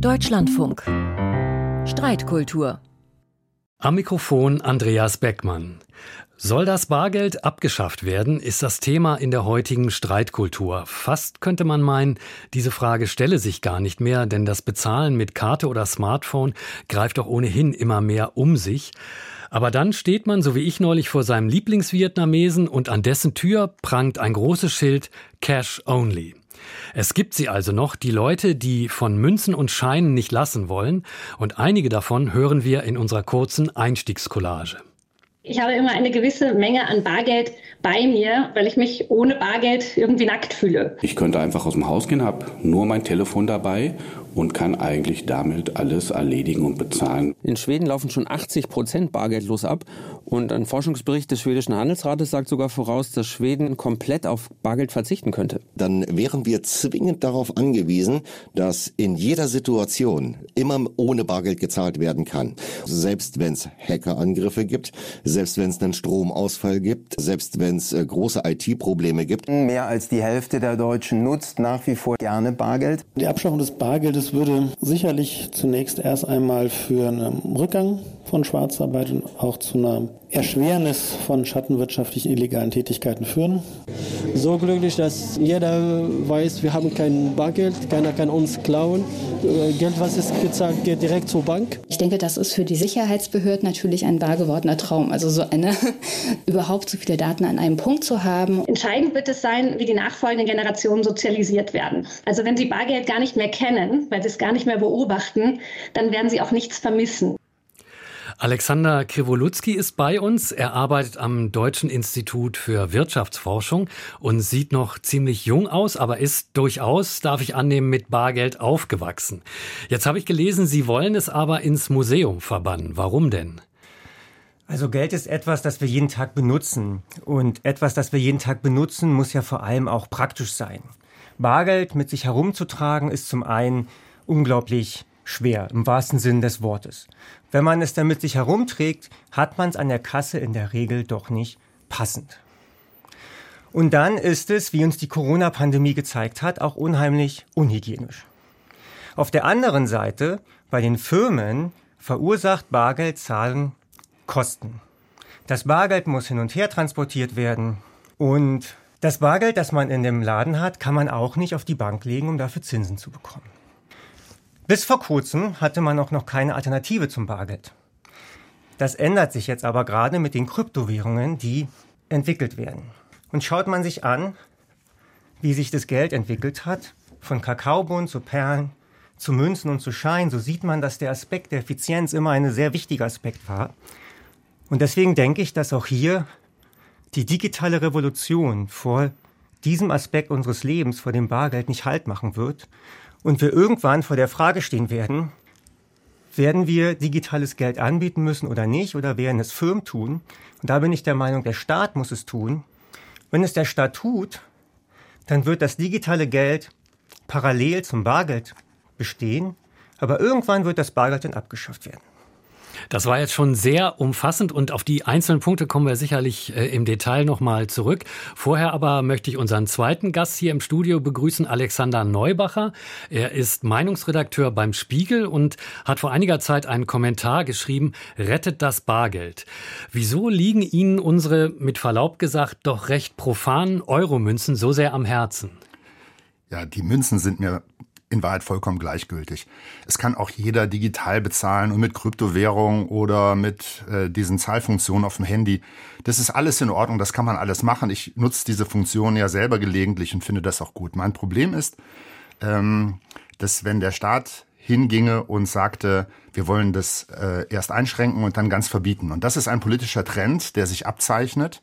Deutschlandfunk. Streitkultur. Am Mikrofon Andreas Beckmann. Soll das Bargeld abgeschafft werden, ist das Thema in der heutigen Streitkultur. Fast könnte man meinen, diese Frage stelle sich gar nicht mehr, denn das Bezahlen mit Karte oder Smartphone greift doch ohnehin immer mehr um sich. Aber dann steht man, so wie ich neulich, vor seinem Lieblingsvietnamesen und an dessen Tür prangt ein großes Schild Cash Only. Es gibt sie also noch, die Leute, die von Münzen und Scheinen nicht lassen wollen, und einige davon hören wir in unserer kurzen Einstiegscollage. Ich habe immer eine gewisse Menge an Bargeld bei mir, weil ich mich ohne Bargeld irgendwie nackt fühle. Ich könnte einfach aus dem Haus gehen, habe nur mein Telefon dabei und kann eigentlich damit alles erledigen und bezahlen. In Schweden laufen schon 80 Prozent bargeldlos ab und ein Forschungsbericht des schwedischen Handelsrates sagt sogar voraus, dass Schweden komplett auf Bargeld verzichten könnte. Dann wären wir zwingend darauf angewiesen, dass in jeder Situation immer ohne Bargeld gezahlt werden kann. Selbst wenn es Hackerangriffe gibt, selbst wenn es einen Stromausfall gibt, selbst wenn es äh, große IT-Probleme gibt. Mehr als die Hälfte der Deutschen nutzt nach wie vor gerne Bargeld. Die Abschaffung des Bargeldes würde sicherlich zunächst erst einmal für einen Rückgang von Schwarzarbeit und auch zu einer Erschwernis von schattenwirtschaftlichen illegalen Tätigkeiten führen. So glücklich, dass jeder weiß, wir haben kein Bargeld, keiner kann uns klauen. Äh, Geld, was ist gezahlt, geht direkt zur Bank. Ich denke, das ist für die Sicherheitsbehörden natürlich ein wahr gewordener Traum. Also so eine, überhaupt so viele Daten an einem Punkt zu haben. Entscheidend wird es sein, wie die nachfolgenden Generationen sozialisiert werden. Also wenn sie Bargeld gar nicht mehr kennen, weil sie es gar nicht mehr beobachten, dann werden sie auch nichts vermissen. Alexander Krivolutski ist bei uns. Er arbeitet am Deutschen Institut für Wirtschaftsforschung und sieht noch ziemlich jung aus, aber ist durchaus, darf ich annehmen, mit Bargeld aufgewachsen. Jetzt habe ich gelesen, Sie wollen es aber ins Museum verbannen. Warum denn? Also Geld ist etwas, das wir jeden Tag benutzen. Und etwas, das wir jeden Tag benutzen, muss ja vor allem auch praktisch sein. Bargeld mit sich herumzutragen ist zum einen unglaublich schwer, im wahrsten Sinn des Wortes. Wenn man es dann mit sich herumträgt, hat man es an der Kasse in der Regel doch nicht passend. Und dann ist es, wie uns die Corona-Pandemie gezeigt hat, auch unheimlich unhygienisch. Auf der anderen Seite, bei den Firmen verursacht Bargeldzahlen Kosten. Das Bargeld muss hin und her transportiert werden und das Bargeld, das man in dem Laden hat, kann man auch nicht auf die Bank legen, um dafür Zinsen zu bekommen. Bis vor kurzem hatte man auch noch keine Alternative zum Bargeld. Das ändert sich jetzt aber gerade mit den Kryptowährungen, die entwickelt werden. Und schaut man sich an, wie sich das Geld entwickelt hat, von Kakaobohnen zu Perlen, zu Münzen und zu Scheinen, so sieht man, dass der Aspekt der Effizienz immer ein sehr wichtiger Aspekt war. Und deswegen denke ich, dass auch hier die digitale Revolution vor diesem Aspekt unseres Lebens, vor dem Bargeld, nicht Halt machen wird und wir irgendwann vor der Frage stehen werden, werden wir digitales Geld anbieten müssen oder nicht oder werden es Firmen tun? Und da bin ich der Meinung, der Staat muss es tun. Wenn es der Staat tut, dann wird das digitale Geld parallel zum Bargeld bestehen, aber irgendwann wird das Bargeld dann abgeschafft werden. Das war jetzt schon sehr umfassend und auf die einzelnen Punkte kommen wir sicherlich äh, im Detail nochmal zurück. Vorher aber möchte ich unseren zweiten Gast hier im Studio begrüßen, Alexander Neubacher. Er ist Meinungsredakteur beim Spiegel und hat vor einiger Zeit einen Kommentar geschrieben, rettet das Bargeld. Wieso liegen Ihnen unsere, mit Verlaub gesagt, doch recht profanen Euromünzen so sehr am Herzen? Ja, die Münzen sind mir in Wahrheit vollkommen gleichgültig. Es kann auch jeder digital bezahlen und mit Kryptowährung oder mit äh, diesen Zahlfunktionen auf dem Handy. Das ist alles in Ordnung, das kann man alles machen. Ich nutze diese Funktion ja selber gelegentlich und finde das auch gut. Mein Problem ist, ähm, dass wenn der Staat hinginge und sagte, wir wollen das äh, erst einschränken und dann ganz verbieten. Und das ist ein politischer Trend, der sich abzeichnet.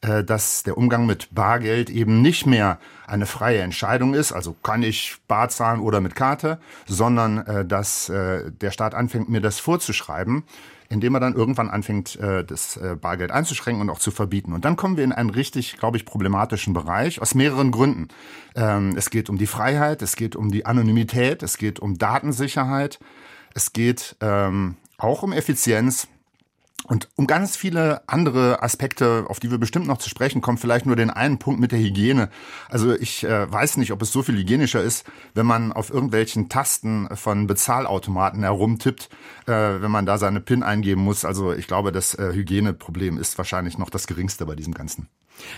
Äh, dass der Umgang mit Bargeld eben nicht mehr eine freie Entscheidung ist, also kann ich bar zahlen oder mit Karte, sondern äh, dass äh, der Staat anfängt, mir das vorzuschreiben, indem er dann irgendwann anfängt, das Bargeld einzuschränken und auch zu verbieten. Und dann kommen wir in einen richtig, glaube ich, problematischen Bereich aus mehreren Gründen. Ähm, es geht um die Freiheit, es geht um die Anonymität, es geht um Datensicherheit, es geht ähm, auch um Effizienz Und um ganz viele andere Aspekte, auf die wir bestimmt noch zu sprechen kommen, vielleicht nur den einen Punkt mit der Hygiene. Also ich äh, weiß nicht, ob es so viel hygienischer ist, wenn man auf irgendwelchen Tasten von Bezahlautomaten herumtippt, äh, wenn man da seine PIN eingeben muss. Also ich glaube, das äh, Hygieneproblem ist wahrscheinlich noch das geringste bei diesem Ganzen.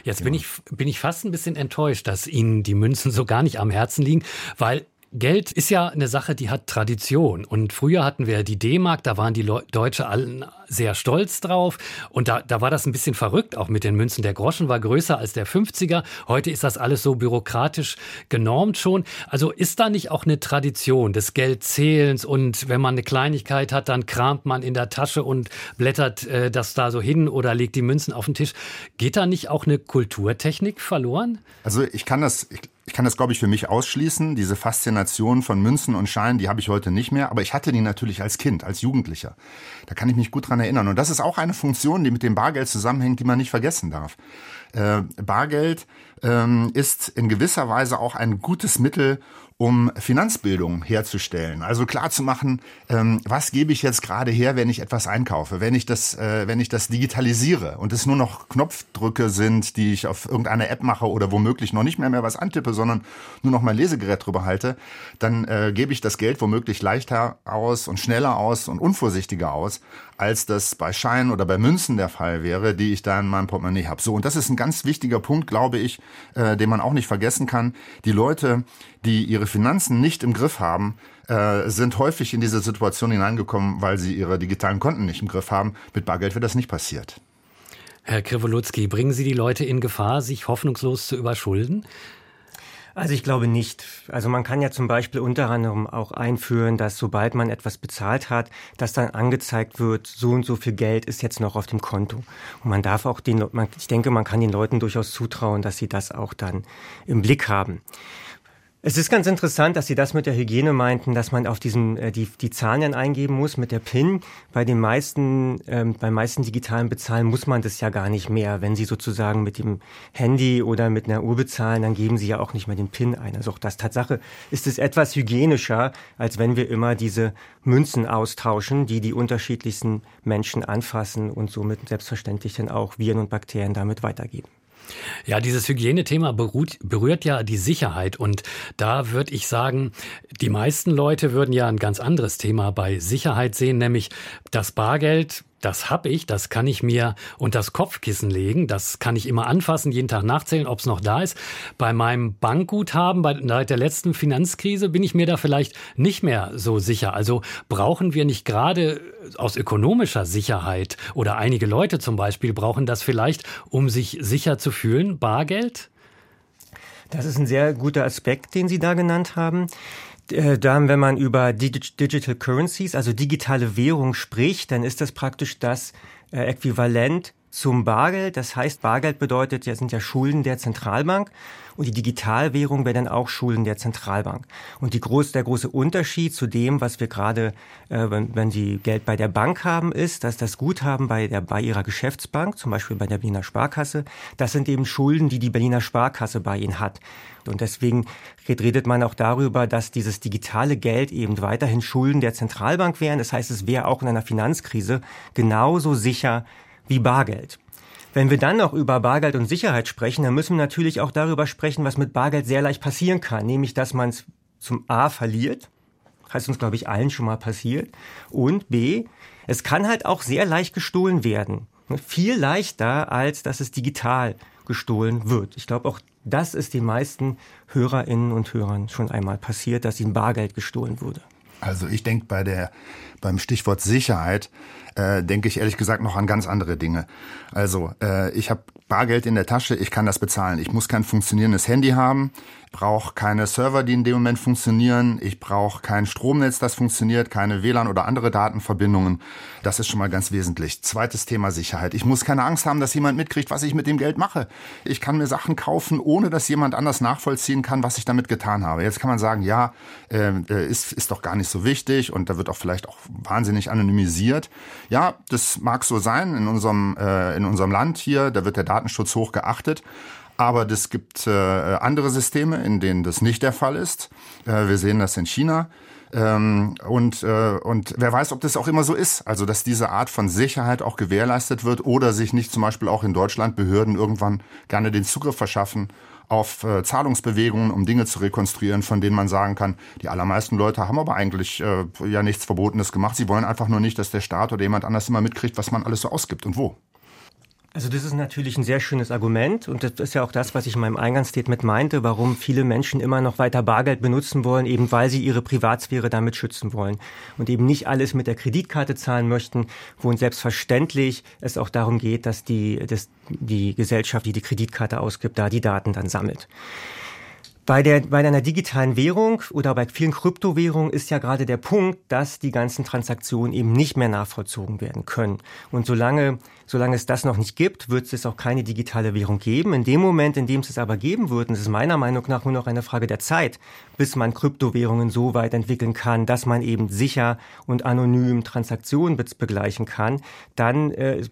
Jetzt bin ich, bin ich fast ein bisschen enttäuscht, dass Ihnen die Münzen so gar nicht am Herzen liegen, weil Geld ist ja eine Sache, die hat Tradition. Und früher hatten wir die D-Mark, da waren die Leu Deutsche allen sehr stolz drauf. Und da, da war das ein bisschen verrückt, auch mit den Münzen. Der Groschen war größer als der 50er. Heute ist das alles so bürokratisch genormt schon. Also ist da nicht auch eine Tradition des Geldzählens? Und wenn man eine Kleinigkeit hat, dann kramt man in der Tasche und blättert äh, das da so hin oder legt die Münzen auf den Tisch. Geht da nicht auch eine Kulturtechnik verloren? Also ich kann das, ich ich kann das, glaube ich, für mich ausschließen. Diese Faszination von Münzen und Scheinen, die habe ich heute nicht mehr. Aber ich hatte die natürlich als Kind, als Jugendlicher. Da kann ich mich gut dran erinnern. Und das ist auch eine Funktion, die mit dem Bargeld zusammenhängt, die man nicht vergessen darf. Äh, Bargeld ähm, ist in gewisser Weise auch ein gutes Mittel, um Finanzbildung herzustellen. Also klar zu machen, ähm, was gebe ich jetzt gerade her, wenn ich etwas einkaufe, wenn ich das, äh, wenn ich das digitalisiere und es nur noch Knopfdrücke sind, die ich auf irgendeiner App mache oder womöglich noch nicht mehr mehr was antippe, sondern nur noch mein Lesegerät drüber halte, dann äh, gebe ich das Geld womöglich leichter aus und schneller aus und unvorsichtiger aus, als das bei Scheinen oder bei Münzen der Fall wäre, die ich da in meinem Portemonnaie habe. So, und das ist ein ganz wichtiger Punkt, glaube ich, äh, den man auch nicht vergessen kann. Die Leute, die ihre Finanzen nicht im Griff haben, äh, sind häufig in diese Situation hineingekommen, weil sie ihre digitalen Konten nicht im Griff haben. Mit Bargeld wird das nicht passiert. Herr Krivolutski, bringen Sie die Leute in Gefahr, sich hoffnungslos zu überschulden? Also ich glaube nicht. Also man kann ja zum Beispiel unter anderem auch einführen, dass sobald man etwas bezahlt hat, dass dann angezeigt wird, so und so viel Geld ist jetzt noch auf dem Konto. Und man darf auch den, ich denke, man kann den Leuten durchaus zutrauen, dass sie das auch dann im Blick haben. Es ist ganz interessant, dass Sie das mit der Hygiene meinten, dass man auf diesen äh, die, die Zahlen dann eingeben muss mit der PIN. Bei den meisten, ähm, bei meisten digitalen Bezahlen muss man das ja gar nicht mehr. Wenn Sie sozusagen mit dem Handy oder mit einer Uhr bezahlen, dann geben Sie ja auch nicht mehr den PIN ein. Also auch das Tatsache ist es etwas hygienischer, als wenn wir immer diese Münzen austauschen, die die unterschiedlichsten Menschen anfassen und somit selbstverständlich dann auch Viren und Bakterien damit weitergeben. Ja, dieses Hygienethema beruht, berührt ja die Sicherheit. Und da würde ich sagen, die meisten Leute würden ja ein ganz anderes Thema bei Sicherheit sehen, nämlich das Bargeld das habe ich, das kann ich mir unter das Kopfkissen legen, das kann ich immer anfassen, jeden Tag nachzählen, ob es noch da ist. Bei meinem Bankguthaben, bei, seit der letzten Finanzkrise, bin ich mir da vielleicht nicht mehr so sicher. Also brauchen wir nicht gerade aus ökonomischer Sicherheit oder einige Leute zum Beispiel brauchen das vielleicht, um sich sicher zu fühlen, Bargeld? Das ist ein sehr guter Aspekt, den Sie da genannt haben. Äh, dann, wenn man über Digital Currencies, also digitale Währung spricht, dann ist das praktisch das äh, Äquivalent zum Bargeld. Das heißt, Bargeld bedeutet, ja, sind ja Schulden der Zentralbank und die Digitalwährung wäre dann auch Schulden der Zentralbank. Und die groß, der große Unterschied zu dem, was wir gerade, äh, wenn, wenn Sie Geld bei der Bank haben, ist, dass das Guthaben bei, der, bei Ihrer Geschäftsbank, zum Beispiel bei der Berliner Sparkasse, das sind eben Schulden, die die Berliner Sparkasse bei Ihnen hat. Und deswegen redet man auch darüber, dass dieses digitale Geld eben weiterhin Schulden der Zentralbank wären. Das heißt, es wäre auch in einer Finanzkrise genauso sicher wie Bargeld. Wenn wir dann noch über Bargeld und Sicherheit sprechen, dann müssen wir natürlich auch darüber sprechen, was mit Bargeld sehr leicht passieren kann, nämlich dass man es zum A verliert, heißt uns glaube ich allen schon mal passiert, und B, es kann halt auch sehr leicht gestohlen werden. Viel leichter, als dass es digital gestohlen wird. Ich glaube, auch das ist den meisten Hörerinnen und Hörern schon einmal passiert, dass ihnen Bargeld gestohlen wurde. Also ich denke bei der beim Stichwort Sicherheit äh, denke ich ehrlich gesagt noch an ganz andere Dinge. Also äh, ich habe Bargeld in der Tasche, ich kann das bezahlen. Ich muss kein funktionierendes Handy haben brauche keine Server, die in dem Moment funktionieren. Ich brauche kein Stromnetz, das funktioniert, keine WLAN oder andere Datenverbindungen. Das ist schon mal ganz wesentlich. Zweites Thema Sicherheit. Ich muss keine Angst haben, dass jemand mitkriegt, was ich mit dem Geld mache. Ich kann mir Sachen kaufen, ohne dass jemand anders nachvollziehen kann, was ich damit getan habe. Jetzt kann man sagen, ja, ähm, äh, ist, ist doch gar nicht so wichtig und da wird auch vielleicht auch wahnsinnig anonymisiert. Ja, das mag so sein in unserem, äh, in unserem Land hier. Da wird der Datenschutz hoch geachtet. Aber es gibt äh, andere Systeme, in denen das nicht der Fall ist. Äh, wir sehen das in China. Ähm, und, äh, und wer weiß, ob das auch immer so ist. Also, dass diese Art von Sicherheit auch gewährleistet wird oder sich nicht zum Beispiel auch in Deutschland Behörden irgendwann gerne den Zugriff verschaffen auf äh, Zahlungsbewegungen, um Dinge zu rekonstruieren, von denen man sagen kann, die allermeisten Leute haben aber eigentlich äh, ja nichts Verbotenes gemacht. Sie wollen einfach nur nicht, dass der Staat oder jemand anders immer mitkriegt, was man alles so ausgibt und wo. Also das ist natürlich ein sehr schönes Argument und das ist ja auch das, was ich in meinem Eingangsstatement meinte, warum viele Menschen immer noch weiter Bargeld benutzen wollen, eben weil sie ihre Privatsphäre damit schützen wollen und eben nicht alles mit der Kreditkarte zahlen möchten, wo uns selbstverständlich es auch darum geht, dass die, dass die Gesellschaft, die die Kreditkarte ausgibt, da die Daten dann sammelt. Bei, der, bei einer digitalen Währung oder bei vielen Kryptowährungen ist ja gerade der Punkt, dass die ganzen Transaktionen eben nicht mehr nachvollzogen werden können. Und solange, solange es das noch nicht gibt, wird es auch keine digitale Währung geben. In dem Moment, in dem es es aber geben wird, und es ist meiner Meinung nach nur noch eine Frage der Zeit, bis man Kryptowährungen so weit entwickeln kann, dass man eben sicher und anonym Transaktionen begleichen kann, dann äh,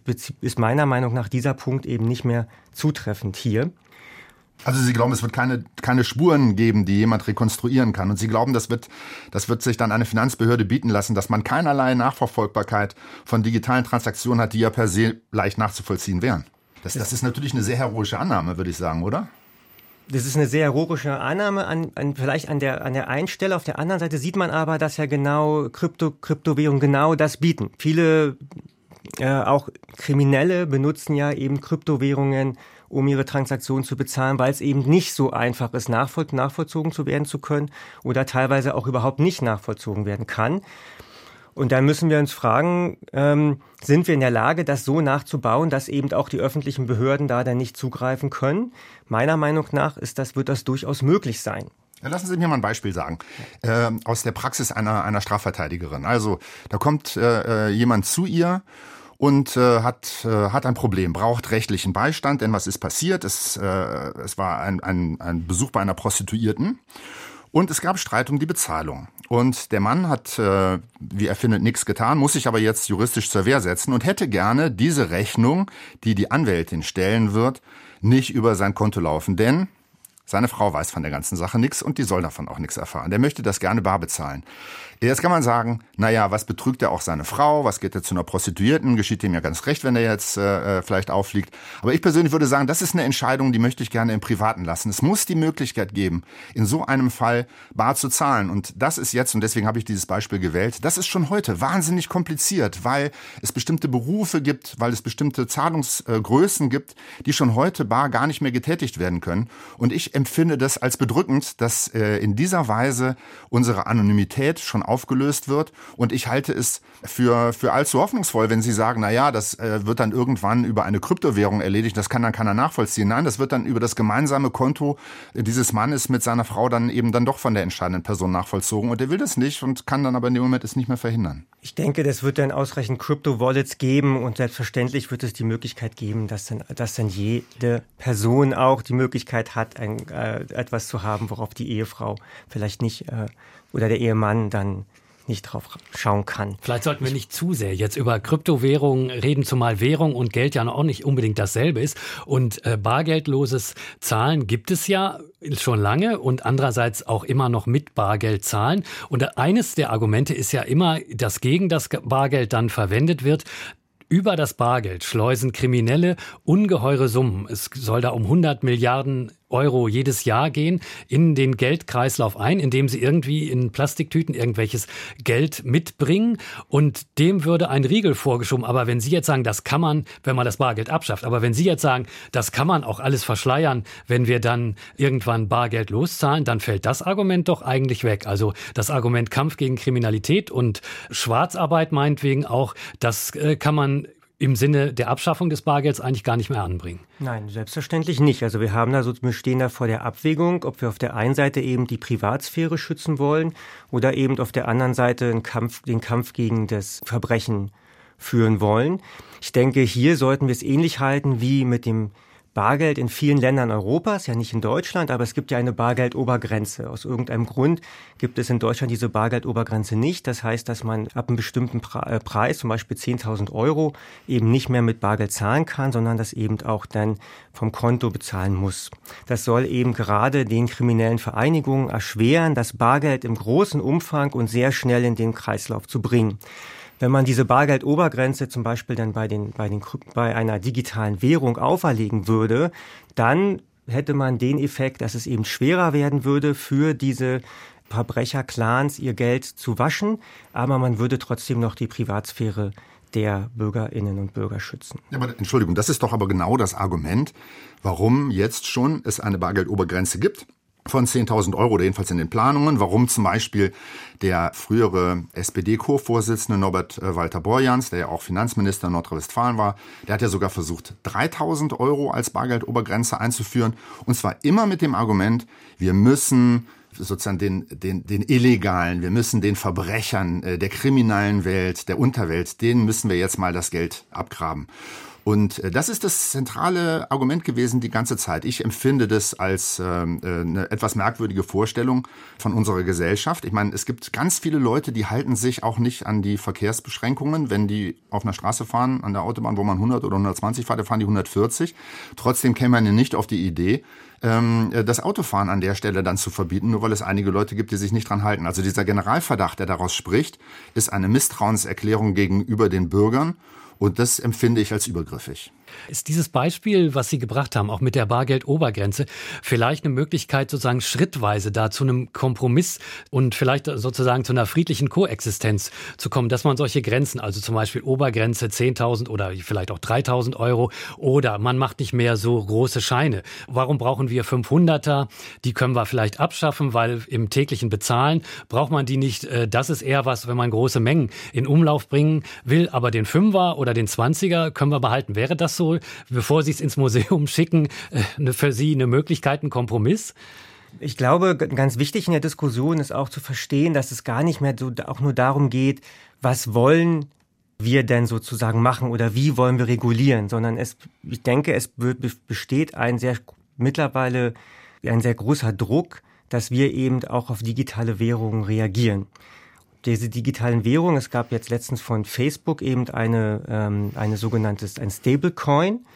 ist meiner Meinung nach dieser Punkt eben nicht mehr zutreffend hier. Also Sie glauben, es wird keine, keine Spuren geben, die jemand rekonstruieren kann. Und Sie glauben, das wird, das wird sich dann eine Finanzbehörde bieten lassen, dass man keinerlei Nachverfolgbarkeit von digitalen Transaktionen hat, die ja per se leicht nachzuvollziehen wären. Das, das ist natürlich eine sehr heroische Annahme, würde ich sagen, oder? Das ist eine sehr heroische Annahme, an, an, vielleicht an der, an der einen Stelle. Auf der anderen Seite sieht man aber, dass ja genau Krypto, Kryptowährungen genau das bieten. Viele, äh, auch Kriminelle benutzen ja eben Kryptowährungen, um ihre Transaktionen zu bezahlen, weil es eben nicht so einfach ist, nachvoll nachvollzogen zu werden zu können oder teilweise auch überhaupt nicht nachvollzogen werden kann. Und dann müssen wir uns fragen, ähm, sind wir in der Lage, das so nachzubauen, dass eben auch die öffentlichen Behörden da dann nicht zugreifen können? Meiner Meinung nach ist das, wird das durchaus möglich sein. Lassen Sie mir mal ein Beispiel sagen. Äh, aus der Praxis einer, einer Strafverteidigerin. Also, da kommt äh, äh jemand zu ihr und äh, hat, äh, hat ein Problem, braucht rechtlichen Beistand, denn was ist passiert? Es, äh, es war ein, ein, ein Besuch bei einer Prostituierten. Und es gab Streit um die Bezahlung. Und der Mann hat, äh, wie er findet, nichts getan, muss sich aber jetzt juristisch zur Wehr setzen und hätte gerne diese Rechnung, die die Anwältin stellen wird, nicht über sein Konto laufen. Denn seine Frau weiß von der ganzen Sache nichts und die soll davon auch nichts erfahren. Der möchte das gerne bar bezahlen. Jetzt kann man sagen, naja, was betrügt er auch seine Frau? Was geht er zu einer Prostituierten? Geschieht ihm ja ganz recht, wenn er jetzt äh, äh, vielleicht auffliegt. Aber ich persönlich würde sagen, das ist eine Entscheidung, die möchte ich gerne im Privaten lassen. Es muss die Möglichkeit geben, in so einem Fall bar zu zahlen. Und das ist jetzt, und deswegen habe ich dieses Beispiel gewählt, das ist schon heute wahnsinnig kompliziert, weil es bestimmte Berufe gibt, weil es bestimmte Zahlungsgrößen gibt, die schon heute bar gar nicht mehr getätigt werden können. Und ich empfinde das als bedrückend, dass äh, in dieser Weise unsere Anonymität schon aufgelöst wird. Und ich halte es für, für allzu hoffnungsvoll, wenn Sie sagen, na ja, das äh, wird dann irgendwann über eine Kryptowährung erledigt, das kann dann keiner nachvollziehen. Nein, das wird dann über das gemeinsame Konto dieses Mannes mit seiner Frau dann eben dann doch von der entscheidenden Person nachvollzogen. Und der will das nicht und kann dann aber in dem Moment es nicht mehr verhindern. Ich denke, das wird dann ausreichend Crypto-Wallets geben und selbstverständlich wird es die Möglichkeit geben, dass dann, dass dann jede Person auch die Möglichkeit hat, ein, äh, etwas zu haben, worauf die Ehefrau vielleicht nicht äh, oder der Ehemann dann nicht drauf schauen kann. Vielleicht sollten wir nicht zu sehr jetzt über Kryptowährungen reden, zumal Währung und Geld ja auch nicht unbedingt dasselbe ist. Und äh, bargeldloses Zahlen gibt es ja schon lange und andererseits auch immer noch mit Bargeld zahlen. Und eines der Argumente ist ja immer, dass gegen das Bargeld dann verwendet wird, über das Bargeld schleusen Kriminelle ungeheure Summen. Es soll da um 100 Milliarden Euro jedes Jahr gehen in den Geldkreislauf ein, indem sie irgendwie in Plastiktüten irgendwelches Geld mitbringen und dem würde ein Riegel vorgeschoben. Aber wenn Sie jetzt sagen, das kann man, wenn man das Bargeld abschafft, aber wenn Sie jetzt sagen, das kann man auch alles verschleiern, wenn wir dann irgendwann Bargeld loszahlen, dann fällt das Argument doch eigentlich weg. Also das Argument Kampf gegen Kriminalität und Schwarzarbeit meinetwegen auch, das äh, kann man im Sinne der Abschaffung des Bargelds eigentlich gar nicht mehr anbringen. Nein, selbstverständlich nicht. Also wir haben da so, wir stehen da vor der Abwägung, ob wir auf der einen Seite eben die Privatsphäre schützen wollen oder eben auf der anderen Seite Kampf, den Kampf gegen das Verbrechen führen wollen. Ich denke, hier sollten wir es ähnlich halten wie mit dem Bargeld in vielen Ländern Europas, ja nicht in Deutschland, aber es gibt ja eine Bargeldobergrenze. Aus irgendeinem Grund gibt es in Deutschland diese Bargeldobergrenze nicht. Das heißt, dass man ab einem bestimmten äh, Preis, zum Beispiel 10.000 Euro, eben nicht mehr mit Bargeld zahlen kann, sondern das eben auch dann vom Konto bezahlen muss. Das soll eben gerade den kriminellen Vereinigungen erschweren, das Bargeld im großen Umfang und sehr schnell in den Kreislauf zu bringen. Wenn man diese Bargeldobergrenze zum Beispiel dann bei, den, bei, den, bei einer digitalen Währung auferlegen würde, dann hätte man den Effekt, dass es eben schwerer werden würde für diese Verbrecherclans ihr Geld zu waschen, aber man würde trotzdem noch die Privatsphäre der Bürgerinnen und Bürger schützen. Ja, aber Entschuldigung, das ist doch aber genau das Argument, warum jetzt schon es eine Bargeldobergrenze gibt von 10.000 Euro oder jedenfalls in den Planungen, warum? Zum Beispiel der frühere SPD-Co-Vorsitzende Norbert äh, Walter Borjans, der ja auch Finanzminister in Nordrhein-Westfalen war, der hat ja sogar versucht, 3.000 Euro als Bargeldobergrenze einzuführen. Und zwar immer mit dem Argument, wir müssen sozusagen den, den, den Illegalen, wir müssen den Verbrechern äh, der kriminellen Welt, der Unterwelt, denen müssen wir jetzt mal das Geld abgraben. Und äh, das ist das zentrale Argument gewesen die ganze Zeit. Ich empfinde das als ähm, äh, eine etwas merkwürdige Vorstellung von unserer Gesellschaft. Ich meine, es gibt ganz viele Leute, die halten sich auch nicht an die Verkehrsbeschränkungen. Wenn die auf einer Straße fahren, an der Autobahn, wo man 100 oder 120 fährt, dann fahren die 140. Trotzdem käme man ja nicht auf die Idee, ähm, das Autofahren an der Stelle dann zu verbieten, nur weil es einige Leute gibt, die sich nicht dran halten. Also dieser Generalverdacht, der daraus spricht, ist eine Misstrauenserklärung gegenüber den Bürgern und das empfinde ich als übergriffig. Ist dieses Beispiel, was Sie gebracht haben, auch mit der Bargeldobergrenze, vielleicht eine Möglichkeit, sozusagen schrittweise da zu einem Kompromiss und vielleicht sozusagen zu einer friedlichen Koexistenz zu kommen, dass man solche Grenzen, also zum Beispiel Obergrenze 10.000 oder vielleicht auch 3.000 Euro oder man macht nicht mehr so große Scheine. Warum brauchen wir 500er? Die können wir vielleicht abschaffen, weil im täglichen Bezahlen braucht man die nicht. Äh, das ist eher was, wenn man große Mengen in Umlauf bringen will, aber den Fünfer oder den 20er können wir behalten. Wäre das so, bevor Sie es ins Museum schicken, äh, für Sie eine Möglichkeit, ein Kompromiss? Ich glaube, ganz wichtig in der Diskussion ist auch zu verstehen, dass es gar nicht mehr so auch nur darum geht, was wollen wir denn sozusagen machen oder wie wollen wir regulieren, sondern es, ich denke, es besteht ein sehr mittlerweile ein sehr großer Druck, dass wir eben auch auf digitale Währungen reagieren diese digitalen Währungen, es gab jetzt letztens von Facebook eben eine, ähm, eine sogenannte, ein Stablecoin.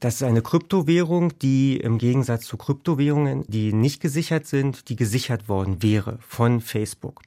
Das ist eine Kryptowährung, die im Gegensatz zu Kryptowährungen, die nicht gesichert sind, die gesichert worden wäre von Facebook.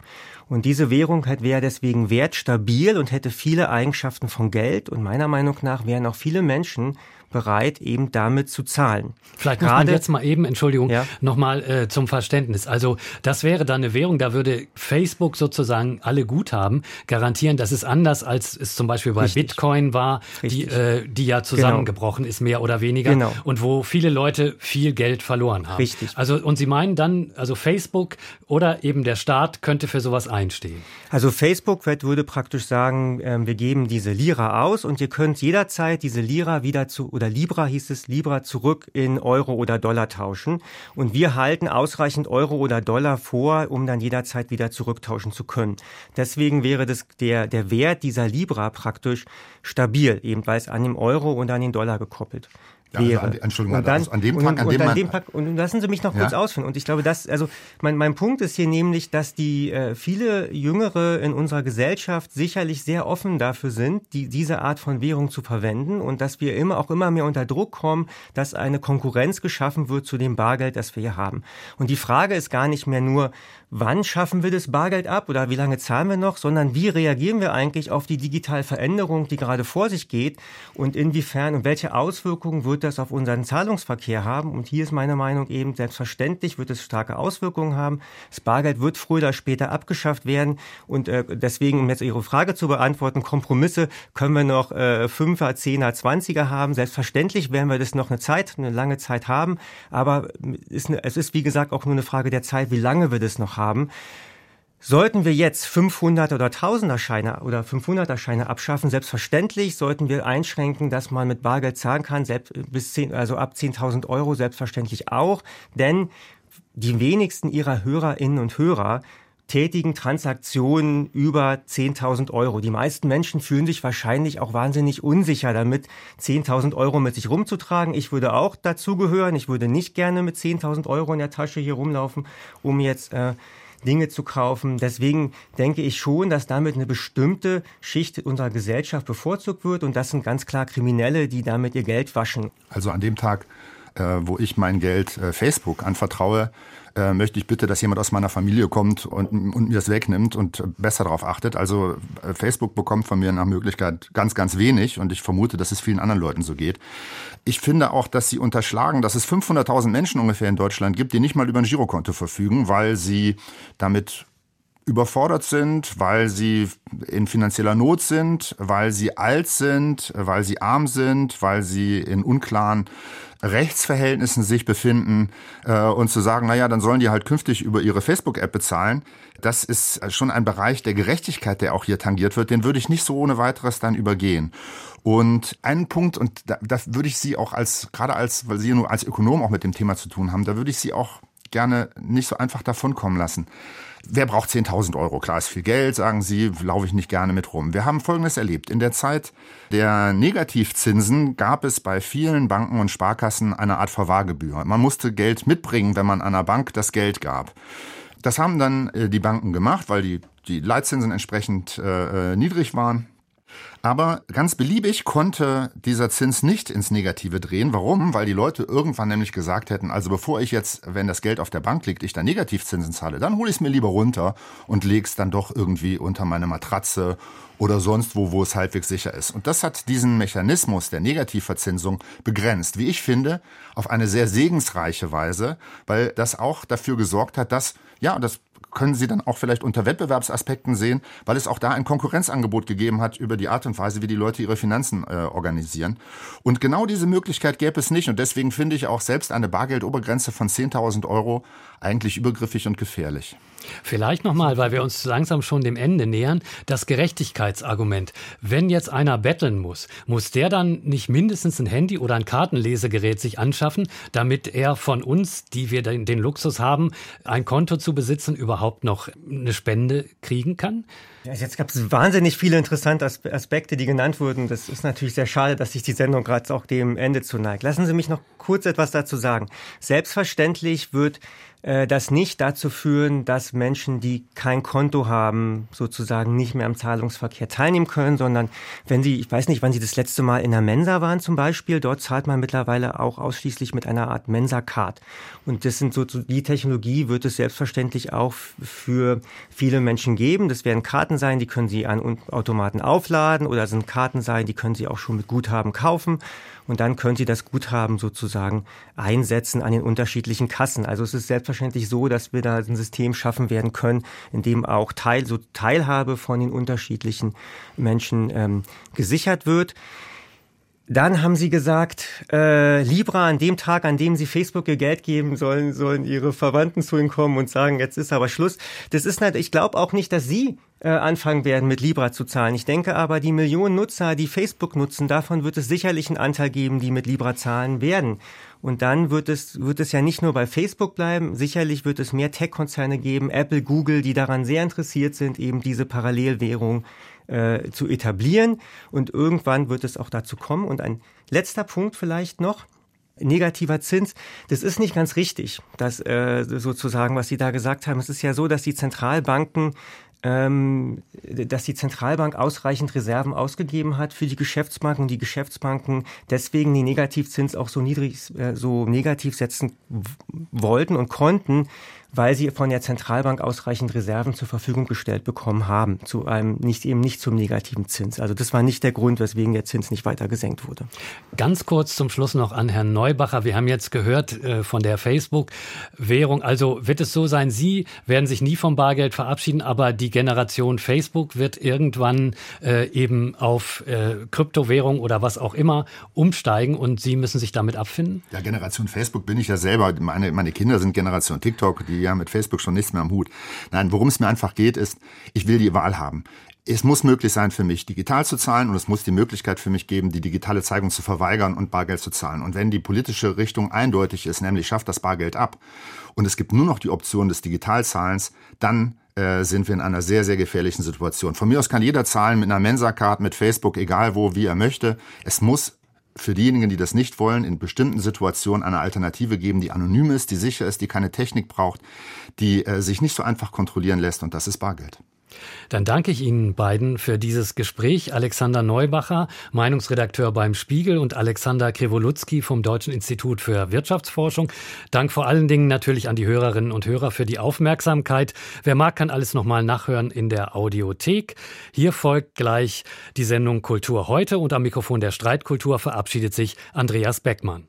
Und diese Währung wäre deswegen wertstabil und hätte viele Eigenschaften von Geld. Und meiner Meinung nach wären auch viele Menschen bereit, eben damit zu zahlen. Vielleicht muss man jetzt mal eben, Entschuldigung, ja. nochmal äh, zum Verständnis. Also das wäre dann eine Währung, da würde Facebook sozusagen alle Guthaben garantieren. Das ist anders, als es zum Beispiel bei Richtig. Bitcoin war, die, äh, die ja zusammengebrochen genau. ist, mehr oder weniger. Genau. Und wo viele Leute viel Geld verloren haben. Richtig. Also, und Sie meinen dann, also Facebook oder eben der Staat könnte für sowas einstehen? Also Facebook würde praktisch sagen, äh, wir geben diese Lira aus und ihr könnt jederzeit diese Lira wieder zu oder Libra hieß es, Libra zurück in Euro oder Dollar tauschen. Und wir halten ausreichend Euro oder Dollar vor, um dann jederzeit wieder zurücktauschen zu können. Deswegen wäre das der, der Wert dieser Libra praktisch stabil, eben weil es an dem Euro und an den Dollar gekoppelt ja, also an, Entschuldigung, und dann, also an dem Tag, an dem man... Dem Tag, und lassen Sie mich noch kurz ja? ausführen. Und ich glaube, dass, also mein, mein Punkt ist hier nämlich, dass die äh, viele Jüngere in unserer Gesellschaft sicherlich sehr offen dafür sind, die, diese Art von Währung zu verwenden und dass wir immer auch immer mehr unter Druck kommen, dass eine Konkurrenz geschaffen wird zu dem Bargeld, das wir hier haben. Und die Frage ist gar nicht mehr nur, wann schaffen wir das Bargeld ab oder wie lange zahlen wir noch, sondern wie reagieren wir eigentlich auf die digitale Veränderung, die gerade vor sich geht und inwiefern und welche Auswirkungen wird das auf unseren Zahlungsverkehr haben. Und hier ist meine Meinung eben, selbstverständlich wird es starke Auswirkungen haben. Das Bargeld wird früher oder später abgeschafft werden und äh, deswegen, um jetzt Ihre Frage zu beantworten, Kompromisse können wir noch äh, 5er, 10er, 20er haben. Selbstverständlich werden wir das noch eine Zeit, eine lange Zeit haben, aber ist eine, es ist wie gesagt auch nur eine Frage der Zeit, wie lange wir das noch haben. Sollten wir jetzt 500 oder 1000er Scheine oder 500er Scheine abschaffen, selbstverständlich sollten wir einschränken, dass man mit Bargeld zahlen kann, selbst bis 10, also ab 10.000 Euro selbstverständlich auch, denn die wenigsten ihrer Hörerinnen und Hörer tätigen Transaktionen über 10.000 Euro. Die meisten Menschen fühlen sich wahrscheinlich auch wahnsinnig unsicher damit, 10.000 Euro mit sich rumzutragen. Ich würde auch dazugehören. Ich würde nicht gerne mit 10.000 Euro in der Tasche hier rumlaufen, um jetzt äh, Dinge zu kaufen. Deswegen denke ich schon, dass damit eine bestimmte Schicht unserer Gesellschaft bevorzugt wird und das sind ganz klar Kriminelle, die damit ihr Geld waschen. Also an dem Tag, wo ich mein Geld äh, Facebook anvertraue, äh, möchte ich bitte, dass jemand aus meiner Familie kommt und, und mir das wegnimmt und besser darauf achtet. Also äh, Facebook bekommt von mir nach Möglichkeit ganz, ganz wenig und ich vermute, dass es vielen anderen Leuten so geht. Ich finde auch, dass sie unterschlagen, dass es 500.000 Menschen ungefähr in Deutschland gibt, die nicht mal über ein Girokonto verfügen, weil sie damit überfordert sind, weil sie in finanzieller Not sind, weil sie alt sind, weil sie arm sind, weil sie in unklaren Rechtsverhältnissen sich befinden äh, und zu sagen, naja, dann sollen die halt künftig über ihre Facebook-App bezahlen, das ist schon ein Bereich der Gerechtigkeit, der auch hier tangiert wird, den würde ich nicht so ohne weiteres dann übergehen. Und einen Punkt, und da, da würde ich Sie auch als, gerade als, weil Sie nur als Ökonom auch mit dem Thema zu tun haben, da würde ich Sie auch gerne nicht so einfach davonkommen lassen. Wer braucht 10.000 Euro? Klar ist viel Geld, sagen Sie, laufe ich nicht gerne mit rum. Wir haben Folgendes erlebt. In der Zeit der Negativzinsen gab es bei vielen Banken und Sparkassen eine Art Verwahrgebühr. Man musste Geld mitbringen, wenn man einer Bank das Geld gab. Das haben dann äh, die Banken gemacht, weil die, die Leitzinsen entsprechend äh, äh niedrig waren. Aber ganz beliebig konnte dieser Zins nicht ins Negative drehen. Warum? Weil die Leute irgendwann nämlich gesagt hätten, also bevor ich jetzt, wenn das Geld auf der Bank liegt, ich da Negativzinsen zahle, dann hole ich es mir lieber runter und lege es dann doch irgendwie unter meine Matratze oder sonst wo, wo es halbwegs sicher ist. Und das hat diesen Mechanismus der Negativverzinsung begrenzt, wie ich finde, auf eine sehr segensreiche Weise, weil das auch dafür gesorgt hat, dass, ja, das können Sie dann auch vielleicht unter Wettbewerbsaspekten sehen, weil es auch da ein Konkurrenzangebot gegeben hat über die Art und Weise, wie die Leute ihre Finanzen äh, organisieren. Und genau diese Möglichkeit gäbe es nicht. Und deswegen finde ich auch selbst eine Bargeldobergrenze von 10.000 Euro eigentlich übergriffig und gefährlich. Vielleicht nochmal, weil wir uns langsam schon dem Ende nähern, das Gerechtigkeitsargument. Wenn jetzt einer betteln muss, muss der dann nicht mindestens ein Handy oder ein Kartenlesegerät sich anschaffen, damit er von uns, die wir den, Luxus haben, ein Konto zu besitzen, überhaupt noch eine Spende kriegen kann? Jetzt gab es wahnsinnig viele interessante Aspekte, die genannt wurden. Das ist natürlich sehr schade, dass sich die Sendung gerade auch dem Ende zuneigt. Lassen Sie mich noch kurz etwas dazu sagen. Selbstverständlich wird das nicht dazu führen, dass Menschen, die kein Konto haben, sozusagen nicht mehr am Zahlungsverkehr teilnehmen können, sondern wenn sie, ich weiß nicht, wann sie das letzte Mal in der Mensa waren zum Beispiel, dort zahlt man mittlerweile auch ausschließlich mit einer Art Mensa-Card. Und das sind so, die Technologie wird es selbstverständlich auch für viele Menschen geben. Das werden Karten sein, die können sie an Automaten aufladen oder sind Karten sein, die können sie auch schon mit Guthaben kaufen und dann können Sie das Guthaben sozusagen einsetzen an den unterschiedlichen Kassen. Also es ist selbstverständlich so, dass wir da ein System schaffen werden können, in dem auch Teil, so Teilhabe von den unterschiedlichen Menschen ähm, gesichert wird. Dann haben sie gesagt, äh, Libra an dem Tag, an dem sie Facebook ihr Geld geben sollen, sollen ihre Verwandten zu ihnen kommen und sagen, jetzt ist aber Schluss. Das ist nicht, ich glaube auch nicht, dass sie äh, anfangen werden, mit Libra zu zahlen. Ich denke aber, die Millionen Nutzer, die Facebook nutzen, davon wird es sicherlich einen Anteil geben, die mit Libra zahlen werden. Und dann wird es, wird es ja nicht nur bei Facebook bleiben, sicherlich wird es mehr Tech-Konzerne geben, Apple, Google, die daran sehr interessiert sind, eben diese Parallelwährung äh, zu etablieren. Und irgendwann wird es auch dazu kommen. Und ein letzter Punkt vielleicht noch. Negativer Zins, das ist nicht ganz richtig, das äh, sozusagen, was Sie da gesagt haben. Es ist ja so, dass die Zentralbanken ähm, dass die Zentralbank ausreichend Reserven ausgegeben hat für die Geschäftsbanken und die Geschäftsbanken deswegen den Negativzins auch so niedrig, äh, so negativ setzen wollten und konnten, weil sie von der Zentralbank ausreichend Reserven zur Verfügung gestellt bekommen haben, zu einem nicht eben nicht zum negativen Zins. Also das war nicht der Grund, weswegen der Zins nicht weiter gesenkt wurde. Ganz kurz zum Schluss noch an Herrn Neubacher. Wir haben jetzt gehört äh, von der Facebook-Währung. Also wird es so sein, Sie werden sich nie vom Bargeld verabschieden, aber die Generation Facebook wird irgendwann äh, eben auf äh, Kryptowährung oder was auch immer umsteigen und Sie müssen sich damit abfinden? Ja, Generation Facebook bin ich ja selber. Meine, meine Kinder sind Generation TikTok, die die haben mit Facebook schon nichts mehr am Hut. Nein, worum es mir einfach geht, ist, ich will die Wahl haben. Es muss möglich sein für mich, digital zu zahlen und es muss die Möglichkeit für mich geben, die digitale Zeigung zu verweigern und Bargeld zu zahlen. Und wenn die politische Richtung eindeutig ist, nämlich schafft das Bargeld ab und es gibt nur noch die Option des Digitalzahlens, dann äh, sind wir in einer sehr, sehr gefährlichen Situation. Von mir aus kann jeder zahlen mit einer Mensa-Card, mit Facebook, egal wo, wie er möchte. Es muss für diejenigen, die das nicht wollen, in bestimmten Situationen eine Alternative geben, die anonym ist, die sicher ist, die keine Technik braucht, die äh, sich nicht so einfach kontrollieren lässt und das ist Bargeld. Dann danke ich Ihnen beiden für dieses Gespräch. Alexander Neubacher, Meinungsredakteur beim Spiegel und Alexander Krewolutzki vom Deutschen Institut für Wirtschaftsforschung. Dank vor allen Dingen natürlich an die Hörerinnen und Hörer für die Aufmerksamkeit. Wer mag, kann alles nochmal nachhören in der Audiothek. Hier folgt gleich die Sendung Kultur heute und am Mikrofon der Streitkultur verabschiedet sich Andreas Beckmann.